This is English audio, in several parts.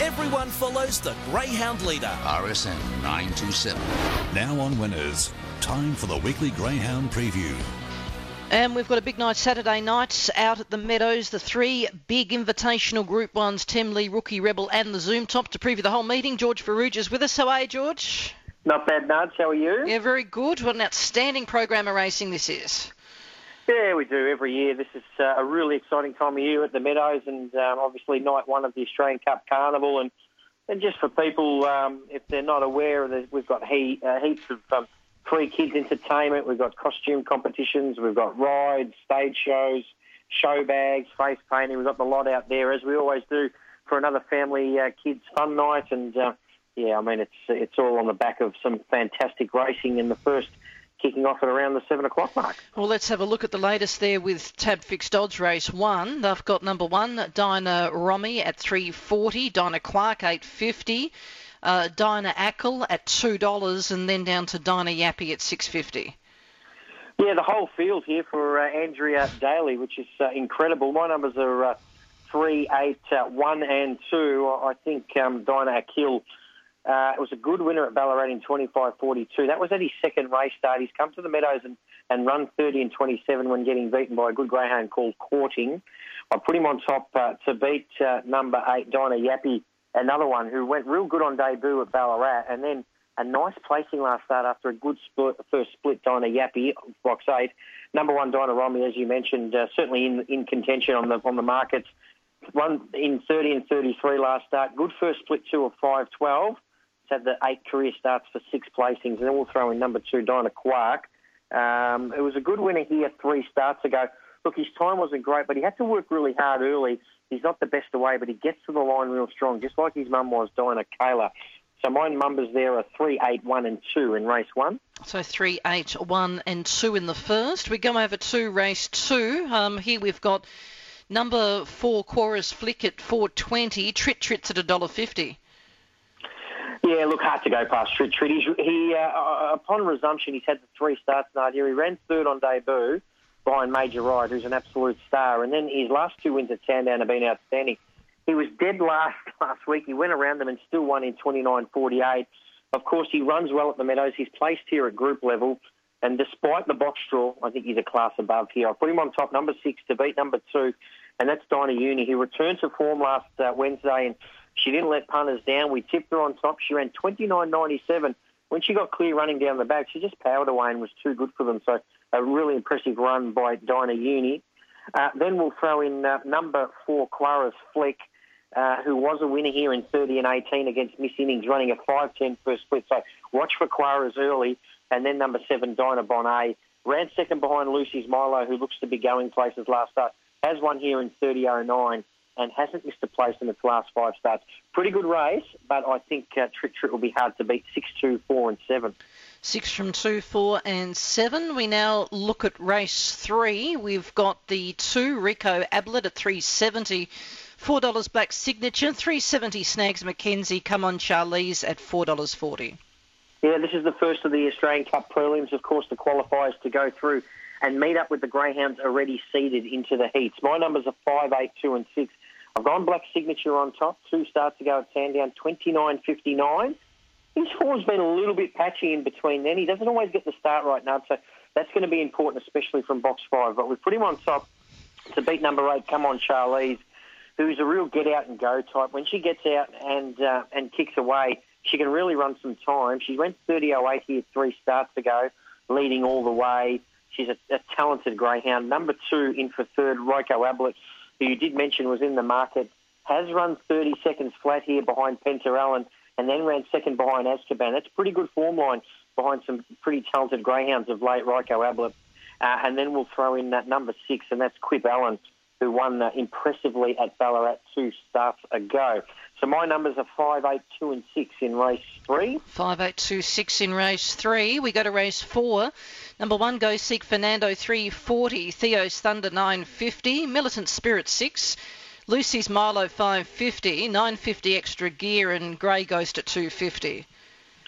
Everyone follows the Greyhound leader. RSN 927. Now on winners. Time for the weekly Greyhound preview. And we've got a big night Saturday night out at the Meadows. The three big invitational group ones, Temlee, Rookie Rebel and the Zoom Top to preview the whole meeting. George Farrugia is with us. How are you, George? Not bad, Nuds. How are you? Yeah, very good. What an outstanding program of racing this is. Yeah, we do every year. This is uh, a really exciting time of year at the Meadows, and um, obviously night one of the Australian Cup Carnival. And, and just for people, um, if they're not aware, we've got he, uh, heaps of um, free kids entertainment. We've got costume competitions. We've got rides, stage shows, show bags, face painting. We've got the lot out there as we always do for another family uh, kids fun night. And uh, yeah, I mean it's it's all on the back of some fantastic racing in the first kicking off at around the seven o'clock mark. Well, let's have a look at the latest there with Tab Fixed Odds Race One. They've got number one Dyna Romy at 340, Dyna Clark 850 uh, Dyna Ackle at two dollars, and then down to Dyna Yappy at six fifty. Yeah, the whole field here for uh, Andrea Dailly, which is uh, incredible. My numbers are uh, three, eight, uh, one, and two. I think um, Dyna Akil. Uh, it was a good winner at Ballarat in 25.42. That was at his second race start. He's come to the Meadows and, and run 30 and 27 when getting beaten by a good greyhound called Courting. I put him on top uh, to beat uh, number eight, Dyna Yappy, another one who went real good on debut at Ballarat, and then a nice placing last start after a good split, first split. Dyna Yappy, box eight, number one Dyna Romy, as you mentioned, uh, certainly in in contention on the on the markets. One in 30 and 33 last start. Good first split two of 5-12. It's had the eight career starts for six placings, and then we'll throw in number two Dyna Quark. Um, it was a good winner here three starts ago. Look, his time wasn't great, but he had to work really hard early He's not the best away, but he gets to the line real strong, just like his mum was, Dyna Kayla. So my numbers there are three, eight, one, and two in race one. So three, eight, one, and two in the first. We go over to race two. Um, here we've got number four, Chorus Flick at four twenty. Trit Trit's at a dollar fifty. Yeah, look, hard to go past Trit Trit. He's, he, uh, upon resumption, he's had the three starts Nadia. He ran third on debut behind Major Ride, who's an absolute star. And then his last two wins at Sandown have been outstanding. He was dead last last week. He went around them and still won in 29.48. Of course, he runs well at the Meadows. He's placed here at group level. And despite the box draw, I think he's a class above here. I put him on top, number six, to beat number two, and that's Dyna Uni. He returned to form last uh, Wednesday, and she didn't let punters down. We tipped her on top. She ran 29.97. When she got clear running down the back, she just powered away and was too good for them. So a really impressive run by Dyna Uni. Uh, then we'll throw in uh, number four, Clara's Flick, uh, who was a winner here in 30 and 18 against Miss Innings, running a 5-10 first split. So watch for Clara's early. And then number seven, Dyna Bonet. Ran second behind Lucy's Milo, who looks to be going places last start. Has one here in 30.09 and hasn't missed a place in its last five starts. Pretty good race, but I think uh, Trit Trit will be hard to beat 6, 2, 4 and 7. Six from two, four, and seven. We now look at race three. We've got the two Rico Ablett at 370. Four dollars Black Signature, three seventy Snags Mackenzie. Come on, Charlize at four dollars forty. Yeah, this is the first of the Australian Cup prelims. Of course, the qualifiers to go through and meet up with the greyhounds already seeded into the heats. My numbers are five, eight, two, and six. I've gone Black Signature on top. Two starts ago at Sandown, twenty nine fifty nine his form's been a little bit patchy in between then. He doesn't always get the start right now, so that's going to be important, especially from box five. But we've put him on top to beat number eight, Come On Charlize, who's a real get out and go type. When she gets out and uh, and kicks away, she can really run some time. She went 30.08 here three starts ago, leading all the way. She's a, a talented greyhound. Number two in for third, Ryko Ablett, who you did mention was in the market, has run 30 seconds flat here behind Penta Allen and then ran second behind Azkaban. That's a pretty good form line behind some pretty talented greyhounds of late, Ryko Ablett. Uh, and then we'll throw in that number six, and that's Quip Allen, who won uh, impressively at Ballarat two starts ago. So my numbers are five, eight, two, and six in race three. Five, eight, two, six in race three. We go to race four. Number one, Go Seek Fernando, three forty. Theo's Thunder, nine fifty. Militant Spirit, six. Lucy's Milo 550, 950 extra gear, and Grey Ghost at 250.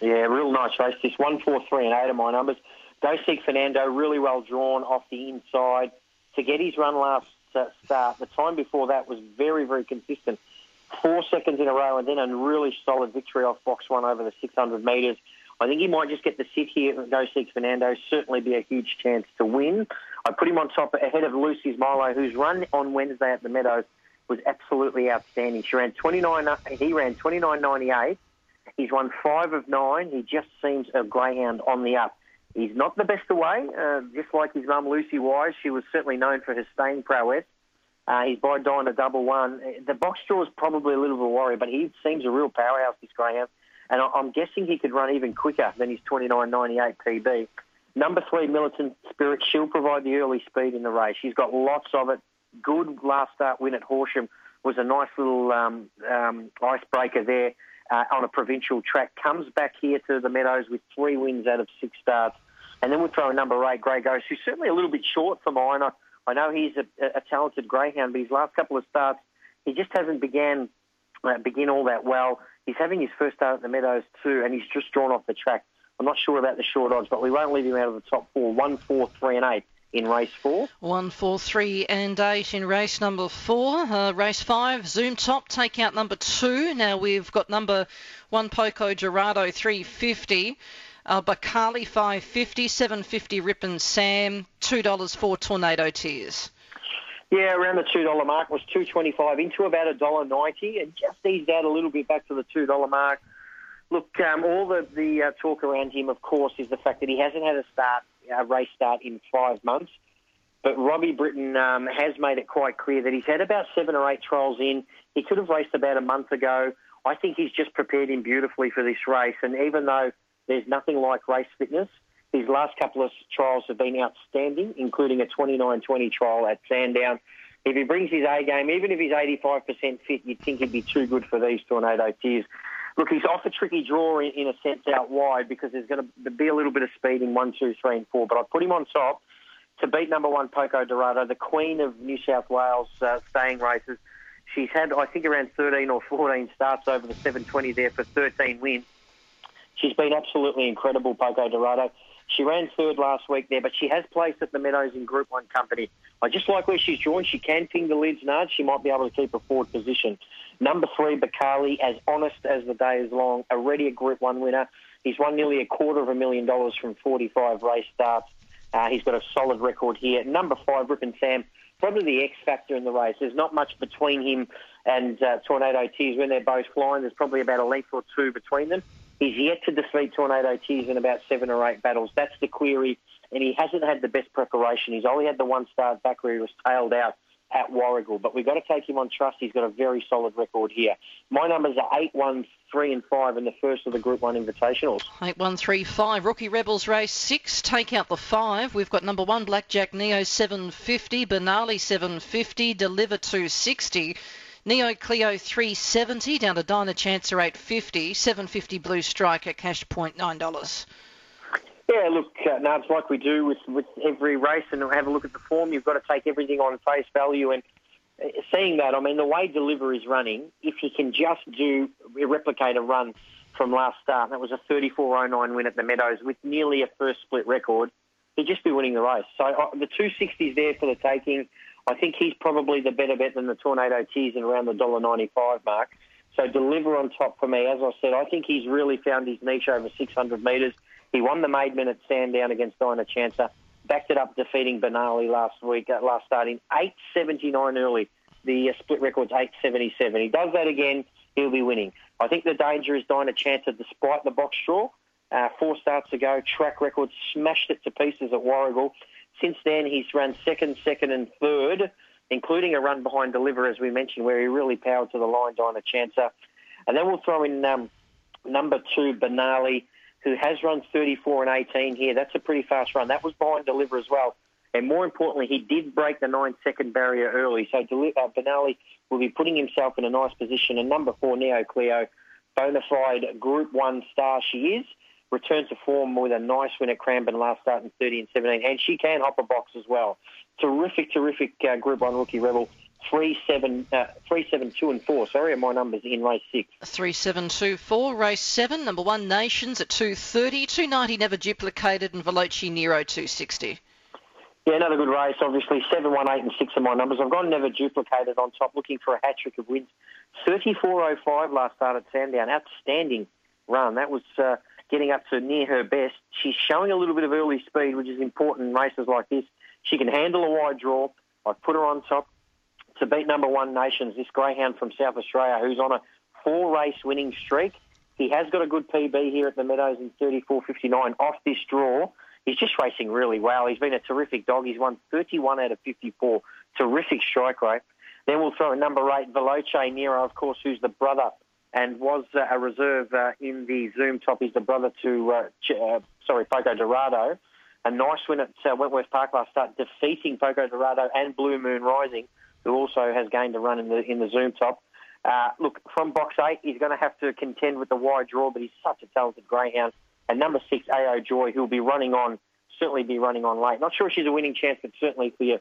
Yeah, real nice race. This one, four, three, and eight are my numbers. Go Seek Fernando, really well drawn off the inside. To get his run last start, the time before that was very, very consistent. four seconds in a row, and then a really solid victory off box one over the 600 metres. I think he might just get the sit here and go Six Fernando. Certainly be a huge chance to win. I put him on top ahead of Lucy's Milo, whose run on Wednesday at the Meadows was absolutely outstanding. She ran 29. He ran 29.98. He's won five of nine. He just seems a greyhound on the up. He's not the best away, uh, just like his mum Lucy Wise. She was certainly known for her staying prowess. Uh, he's by Dyna Double One. The box draw is probably a little bit of a worry, but he seems a real powerhouse, this greyhound. And I'm guessing he could run even quicker than his 29.98 PB. Number three, Militant Spirit. She'll provide the early speed in the race. She's got lots of it. Good last start win at Horsham was a nice little um, um, icebreaker there uh, on a provincial track. Comes back here to the Meadows with three wins out of six starts. And then we'll throw a number eight, Grey Ghost, who's certainly a little bit short for mine. I, I know he's a, a talented greyhound, but his last couple of starts, he just hasn't began uh, begin all that well. He's having his first start at the Meadows too, and he's just drawn off the track. I'm not sure about the short odds, but we won't leave him out of the top four. One, four, three, and eight in race four. One, four, three, and eight in race number four. Uh, race five, Zoom Top, take out number two. Now we've got number one, Poco Gerardo, 350. Uh, Bakali 550, 750 Rip and Sam, $2 for Tornado Tears. Yeah, around the two dollar mark was two twenty five into about a dollar ninety, and just eased out a little bit back to the two dollar mark. Look, um, all the the uh, talk around him, of course, is the fact that he hasn't had a start, a race start in five months. But Robbie Britton um, has made it quite clear that he's had about seven or eight trials in. He could have raced about a month ago. I think he's just prepared him beautifully for this race. And even though there's nothing like race fitness, his last couple of trials have been outstanding, including a 29-20 trial at Sandown. If he brings his A game, even if he's 85% fit, you'd think he'd be too good for these Tornado Tears. Look, he's off a tricky draw in, in, a sense out wide because there's going to be a little bit of speed in one, two, three, and four. But I put him on top to beat number one Poco Dorado, the queen of New South Wales uh, staying races. She's had, I think, around 13 or 14 starts over the 720 there for 13 wins. She's been absolutely incredible, Poco Dorado. She ran third last week there, but she has placed at the Meadows in Group 1 company. I just like where she's joined. She can ping the leads nudge. She might be able to keep a forward position. Number three, Bakali, as honest as the day is long, already a Group 1 winner. He's won nearly a quarter of a million dollars from 45 race starts. Uh, he's got a solid record here. Number five, Rip and Sam, probably the X factor in the race. There's not much between him and uh, Tornado Tears when they're both flying. There's probably about a length or two between them. He's yet to defeat Tornado Tears in about seven or eight battles. That's the query, and he hasn't had the best preparation. He's only had the one start back where he was tailed out at Warragul. but we've got to take him on trust. He's got a very solid record here. My numbers are 8, 1, 3 and 5 in the first of the Group 1 Invitationals. 8, 1, 3, 5. Rookie Rebels race 6. Take out the 5. We've got number 1 Blackjack Neo 750, Benali 750, Deliver 260. Neo Clio 370 down to Dyna Chancer 850, 750 Blue Striker cash point nine dollars. Yeah, look, uh, Nubs, like we do with, with every race, and have a look at the form. You've got to take everything on face value. And uh, seeing that, I mean, the way Deliver is running, if he can just do replicate a run from last start, that was a 34.09 win at the Meadows with nearly a first split record, he'd just be winning the race. So uh, the 260s there for the taking. I think he's probably the better bet than the Tornado Tears and around the $1.95 mark. So deliver on top for me. As I said, I think he's really found his niche over 600 metres. He won the maiden at Sandown against Dyna Chancer, backed it up defeating Benali last week, uh, last starting 8.79 early. The uh, split record's 8.77. He does that again, he'll be winning. I think the danger is Dyna Chancer, despite the box draw. Uh, four starts ago, track record smashed it to pieces at Warragul. Since then, he's run second, second, and third, including a run behind Deliver, as we mentioned, where he really powered to the line, Dyna Chancer. And then we'll throw in um, number two, Benali, who has run 34 and 18 here. That's a pretty fast run. That was behind Deliver as well. And more importantly, he did break the nine second barrier early. So uh, Benali will be putting himself in a nice position. And number four, Neo Cleo, bona fide Group 1 star she is returned to form with a nice win at Cranbourne last start in 30 and 17, and she can hop a box as well. Terrific, terrific uh, Group 1 rookie rebel. Three seven, uh, three seven two and four. Sorry, are my numbers in race six. Three seven two four. Race seven. Number one Nations at two thirty. Two ninety never duplicated, and Veloci Nero two sixty. Yeah, another good race, obviously. seven one eight and 6 are my numbers. I've gone never duplicated on top, looking for a hat-trick of wins. 34.05 last start at Sandown. Outstanding run. That was uh, getting up to near her best. She's showing a little bit of early speed, which is important in races like this. She can handle a wide draw. I've put her on top to beat number one Nations, this greyhound from South Australia, who's on a four-race winning streak. He has got a good PB here at the Meadows in 34.59 off this draw he's just racing really well. He's been a terrific dog. He's won 31 out of 54. Terrific strike rate. Then we'll throw a number eight, Veloce Nero, of course, who's the brother and was uh, a reserve uh, in the Zoom top. He's the brother to, uh, sorry, Poco Dorado. A nice win at Wentworth Park last start, defeating Poco Dorado and Blue Moon Rising, who also has gained a run in the in the Zoom top. Uh, look, from box eight, he's going to have to contend with the wide draw, but he's such a talented greyhound. And number six, AO Joy, who'll be running on, certainly be running on late. Not sure she's a winning chance, but certainly for your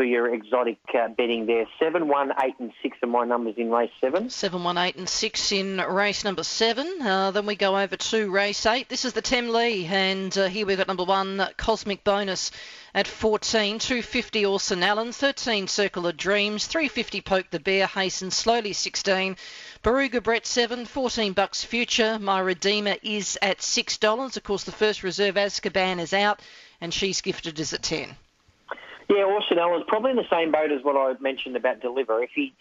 for your exotic uh, betting there. Seven, one, eight, and six are my numbers in race seven. Seven, one, eight, and six in race number seven. Uh, then we go over to race eight. This is the Temlee, and uh, here we've got number one, Cosmic Bonus at 14, 250 Orson Allen, 13 Circle of Dreams, 350 Poke the Bear, Hasten slowly 16, Baruga Brett 7, 14 bucks future. My Redeemer is at $6. Of course, the first reserve Azkaban is out, and she's gifted is at 10. Yeah, Orson Allen's probably in the same boat as what I mentioned about Deliver. If he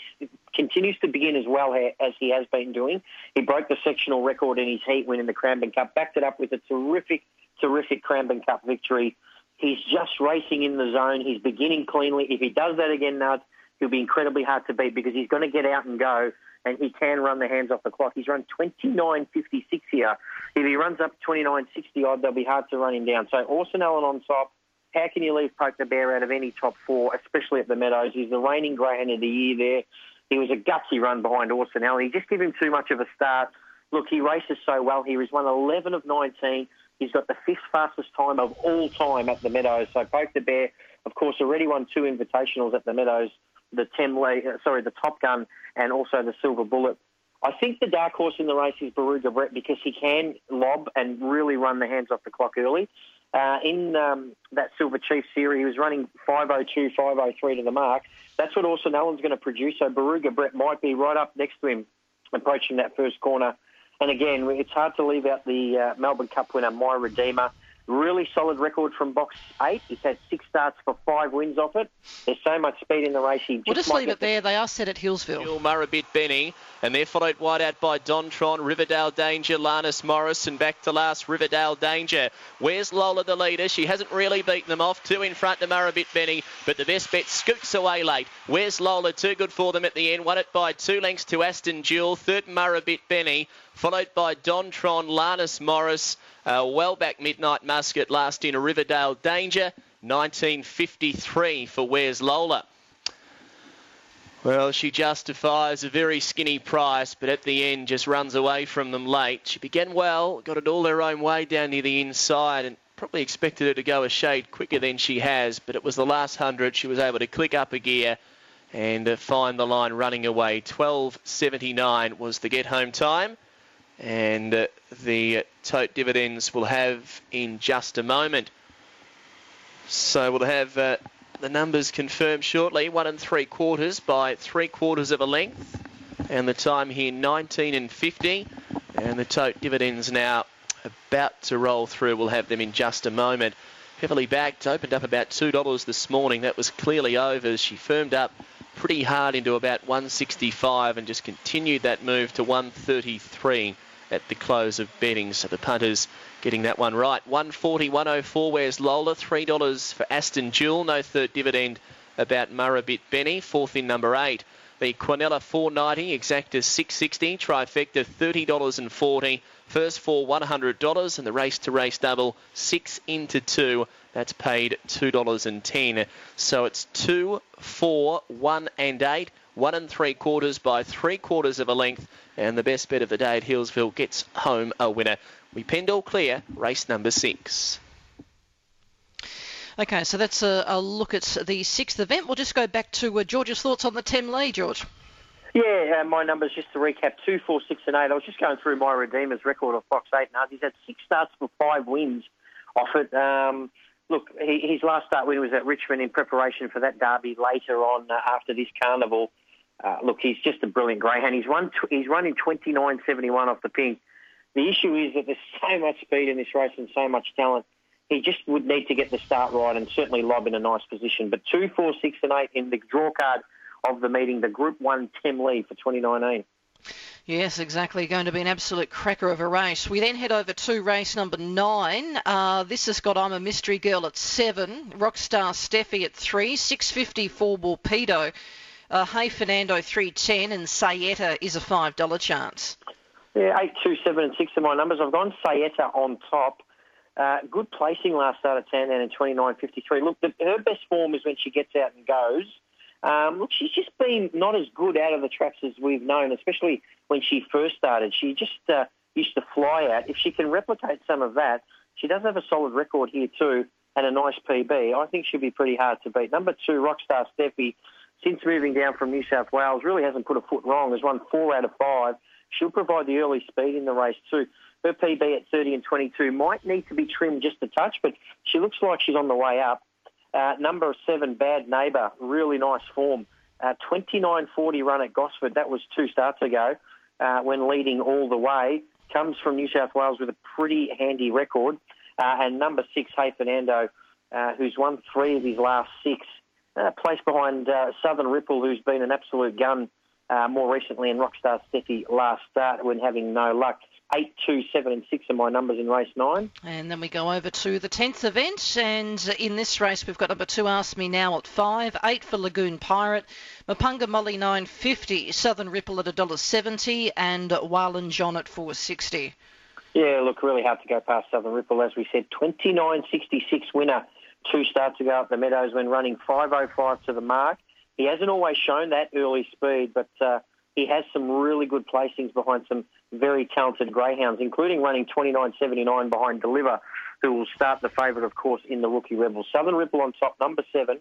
continues to begin as well as he has been doing, he broke the sectional record in his heat win in the Cranbourne Cup, backed it up with a terrific, terrific Cranbourne Cup victory. He's just racing in the zone. He's beginning cleanly. If he does that again, Nud, he'll be incredibly hard to beat because he's going to get out and go and he can run the hands off the clock. He's run 29.56 here. If he runs up 29.60 odd, they'll be hard to run him down. So Orson Allen on top. How can you leave Poke the Bear out of any top four, especially at the Meadows? He's the reigning greyhound of the year there. He was a gutsy run behind Orson. He just gave him too much of a start. Look, he races so well here. He's won 11 of 19. He's got the fifth fastest time of all time at the Meadows. So Poke the Bear, of course, already won two invitationals at the Meadows the Temlee, uh, sorry, the Top Gun, and also the Silver Bullet. I think the dark horse in the race is Baruga Brett because he can lob and really run the hands off the clock early. Uh, in um, that Silver Chief series, he was running 502, 503 to the mark. That's what Orson Allen's going to produce. So Baruga Brett might be right up next to him, approaching that first corner. And again, it's hard to leave out the uh, Melbourne Cup winner, My Redeemer. Really solid record from box eight. He's had six starts for five wins off it. There's so much speed in the race. He just we'll just leave it there. They are set at Healesville. Hill Murrabit Benny, and they're followed wide out by Dontron, Riverdale Danger, Lannis Morris, and back to last Riverdale Danger. Where's Lola the leader? She hasn't really beaten them off. Two in front to Murrabit Benny, but the best bet scoots away late. Where's Lola? Too good for them at the end. Won it by two lengths to Aston Jewel. Third Murrabit Benny, followed by Dontron, Lannis Morris. Uh, well back Midnight Musket last in a Riverdale Danger. 1953 for Where's Lola. Well, she justifies a very skinny price, but at the end just runs away from them late. She began well, got it all her own way down near the inside, and probably expected her to go a shade quicker than she has, but it was the last hundred. She was able to click up a gear and uh, find the line running away. 12.79 was the get home time and the tote dividends will have in just a moment. So we'll have uh, the numbers confirmed shortly. One and three quarters by three quarters of a length. And the time here 19 and 50. And the tote dividends now about to roll through. We'll have them in just a moment. Heavily backed, opened up about $2 this morning. That was clearly over as she firmed up pretty hard into about 165 and just continued that move to 133 at the close of betting. So the punters getting that one right. 140, 104. Where's Lola? $3 for Aston Jewel. No third dividend about Murrabit Benny. Fourth in number eight. The Quinella 490, exacta 660, trifecta $30.40. First four $100 and the race to race double six into two. That's paid $2.10. So it's two, four, one and eight. One and three quarters by three quarters of a length. And the best bet of the day at Healesville gets home a winner. We penned all clear, race number six. Okay, so that's a, a, look at the sixth event. We'll just go back to uh, George's thoughts on the Temlee, George. Yeah, uh, my numbers, just to recap, two, four, six, and eight. I was just going through my Redeemer's record of Fox 8 now. He's had six starts for five wins off it. Um, look, he, his last start win was at Richmond in preparation for that derby later on uh, after this carnival. Uh, look, he's just a brilliant greyhound. He's run tw- he's running 29.71 off the pink. The issue is that there's so much speed in this race and so much talent. He just would need to get the start right and certainly lob in a nice position. But two, four, six, and eight in the draw card of the meeting, the Group One Temlee for 2019. Yes, exactly. Going to be an absolute cracker of a race. We then head over to race number nine. Uh, this has got I'm a Mystery Girl at seven, Rockstar Steffi at three, 650 for Warpedo. Uh, hey Fernando 310 and Sayeta is a $5 chance. Yeah, eight, two, seven, and six are my numbers. I've gone Sayeta on top. Uh, good placing last start at Sandown in 29.53. Look, the, her best form is when she gets out and goes. Um, look, she's just been not as good out of the traps as we've known, especially when she first started. She just uh, used to fly out. If she can replicate some of that, she does have a solid record here too and a nice PB. I think she'll be pretty hard to beat. Number two, Rockstar Steffi, since moving down from New South Wales, really hasn't put a foot wrong. Has won four out of five. She'll provide the early speed in the race too. Her PB at 30 and 22 might need to be trimmed just a touch, but she looks like she's on the way up. Uh, number seven, Bad Neighbour, really nice form. Uh, 29.40 run at Gosford, that was two starts ago, uh, when leading all the way. Comes from New South Wales with a pretty handy record. Uh, and number six, Hey Fernando, uh, who's won three of his last six. Uh, placed behind uh, Southern Ripple, who's been an absolute gun uh, more recently, and Rockstar Steffi last start when having no luck. Eight, two, seven, and six are my numbers in race nine. And then we go over to the 10th event. And in this race, we've got number two, Ask Me Now at five, eight for Lagoon Pirate, Mapunga Molly 950, Southern Ripple at $1.70, and Walan John at 460. Yeah, look, really hard to go past Southern Ripple, as we said. 29.66 winner two starts ago at the Meadows when running 5.05 to the mark. He hasn't always shown that early speed, but uh, he has some really good placings behind some very talented greyhounds, including running 29.79 behind Deliver, who will start the favourite, of course, in the Rookie Rebel. Southern Ripple on top, number seven.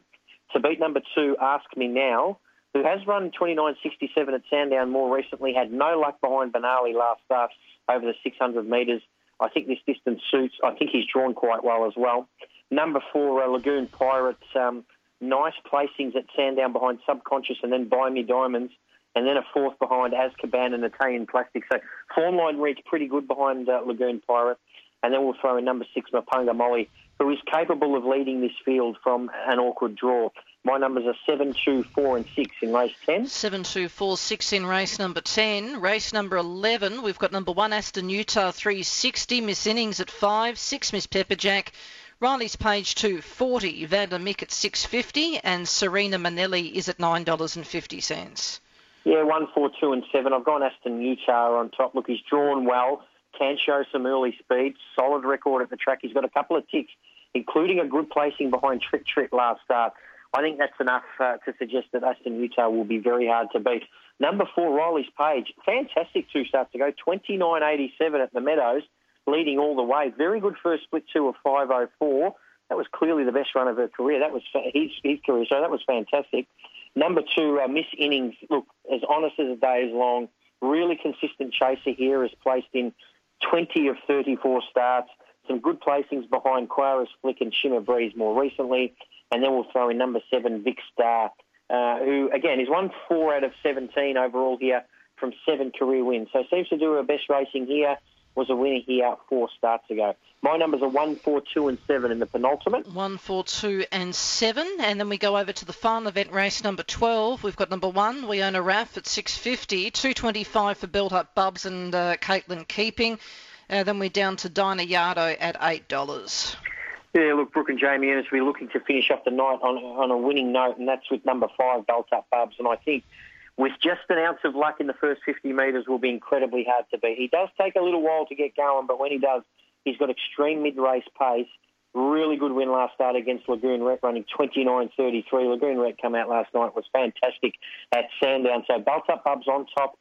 To beat number two, Ask Me Now, who has run 29.67 at Sandown more recently, had no luck behind Benali last start over the 600 metres. I think this distance suits. I think he's drawn quite well as well. Number four, uh, Lagoon Pirates. Um, nice placings at Sandown behind Subconscious and then Buy Me Diamonds and then a fourth behind Azkaban and Italian Plastic. So form line reads pretty good behind uh, Lagoon Pirate. And then we'll throw in number six, Mapunga Molly, who is capable of leading this field from an awkward draw. My numbers are 7, 2, 4 and 6 in race 10. 7, 2, 4, 6 in race number 10. Race number 11, we've got number 1, Aston Utah 360, Miss Innings at 5, 6, Miss Pepperjack, Riley's Page 240, Vander Mick at 650 and Serena Manelli is at $9.50. Yeah, one, four, two, and seven. I've gone Aston Utah on top. Look, he's drawn well, can show some early speed, solid record at the track. He's got a couple of ticks, including a good placing behind Trick Trick last start. I think that's enough uh, to suggest that Aston Utah will be very hard to beat. Number four, Riley's Page. Fantastic two starts to go. 29.87 at the Meadows, leading all the way. Very good first split two of 5.04. That was clearly the best run of her career. That was his, his career, so that was fantastic. Number two, uh, Miss Innings. Look, as honest as a day is long, really consistent chaser here, has placed in 20 of 34 starts. Some good placings behind Quara's Flick and Shimmer Breeze more recently. And then we'll throw in number seven, Vic Star, uh, who, again, is won four out of 17 overall here from seven career wins. So seems to do her best racing here was a winner here four starts ago. My numbers are one, four, two, and seven in the penultimate. One, four, two, and seven, and then we go over to the final event race number twelve. We've got number one, we own a RAF at six fifty, two twenty-five for Built Up Bubs and uh, Caitlin Keeping. Uh, then we're down to Dyna Yardo at eight dollars. Yeah, look, Brooke and Jamie Ernest, we're looking to finish off the night on, on a winning note, and that's with number five, Built Up Bubs. And I think with just an ounce of luck in the first 50 metres will be incredibly hard to beat. He does take a little while to get going, but when he does, he's got extreme mid-race pace. Really good win last start against Lagoon Rec, running 29.33. Lagoon Rec come out last night was fantastic at Sandown. So Belt Up Bubs on top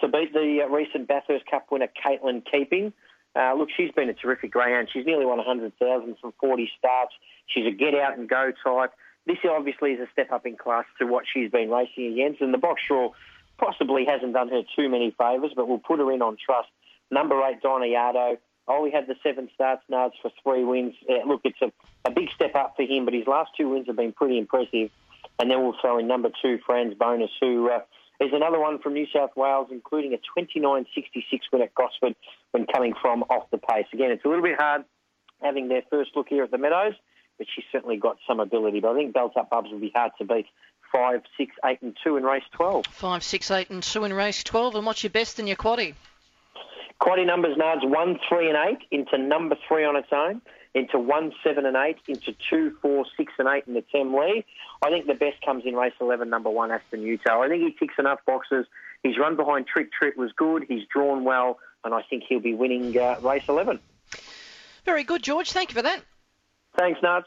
to beat the uh, recent Bathurst Cup winner Caitlin Keeping. Uh, look, she's been a terrific greyhound. She's nearly won 100,000 from 40 starts. She's a get out and go type this obviously is a step up in class to what she's been racing against, and the box draw possibly hasn't done her too many favours, but we'll put her in on trust. Number eight, Donna Yardo. Ollie had the seven starts, Nards for three wins. Yeah, look, it's a, a big step up for him, but his last two wins have been pretty impressive. And then we'll throw in number two, Franz Bonus, who uh, is another one from New South Wales, including a 29.66 win at Gosford when coming from off the pace. Again, it's a little bit hard having their first look here at the Meadows, but she's certainly got some ability. But I think Belt Up Bubs will be hard to beat. Five, six, eight, and two in race 12. Five, six, eight, and two in race 12. And what's your best in your quaddy? Quaddy numbers, Nards, one, three, and eight into number three on its own, into one, seven, and eight, into two, four, six, and eight in the Temlee. I think the best comes in race 11, number one, Aston Utah. I think he ticks enough boxes. His run behind Trick Trick was good. He's drawn well, and I think he'll be winning uh, race 11. Very good, George. Thank you for that. Thanks, Nards.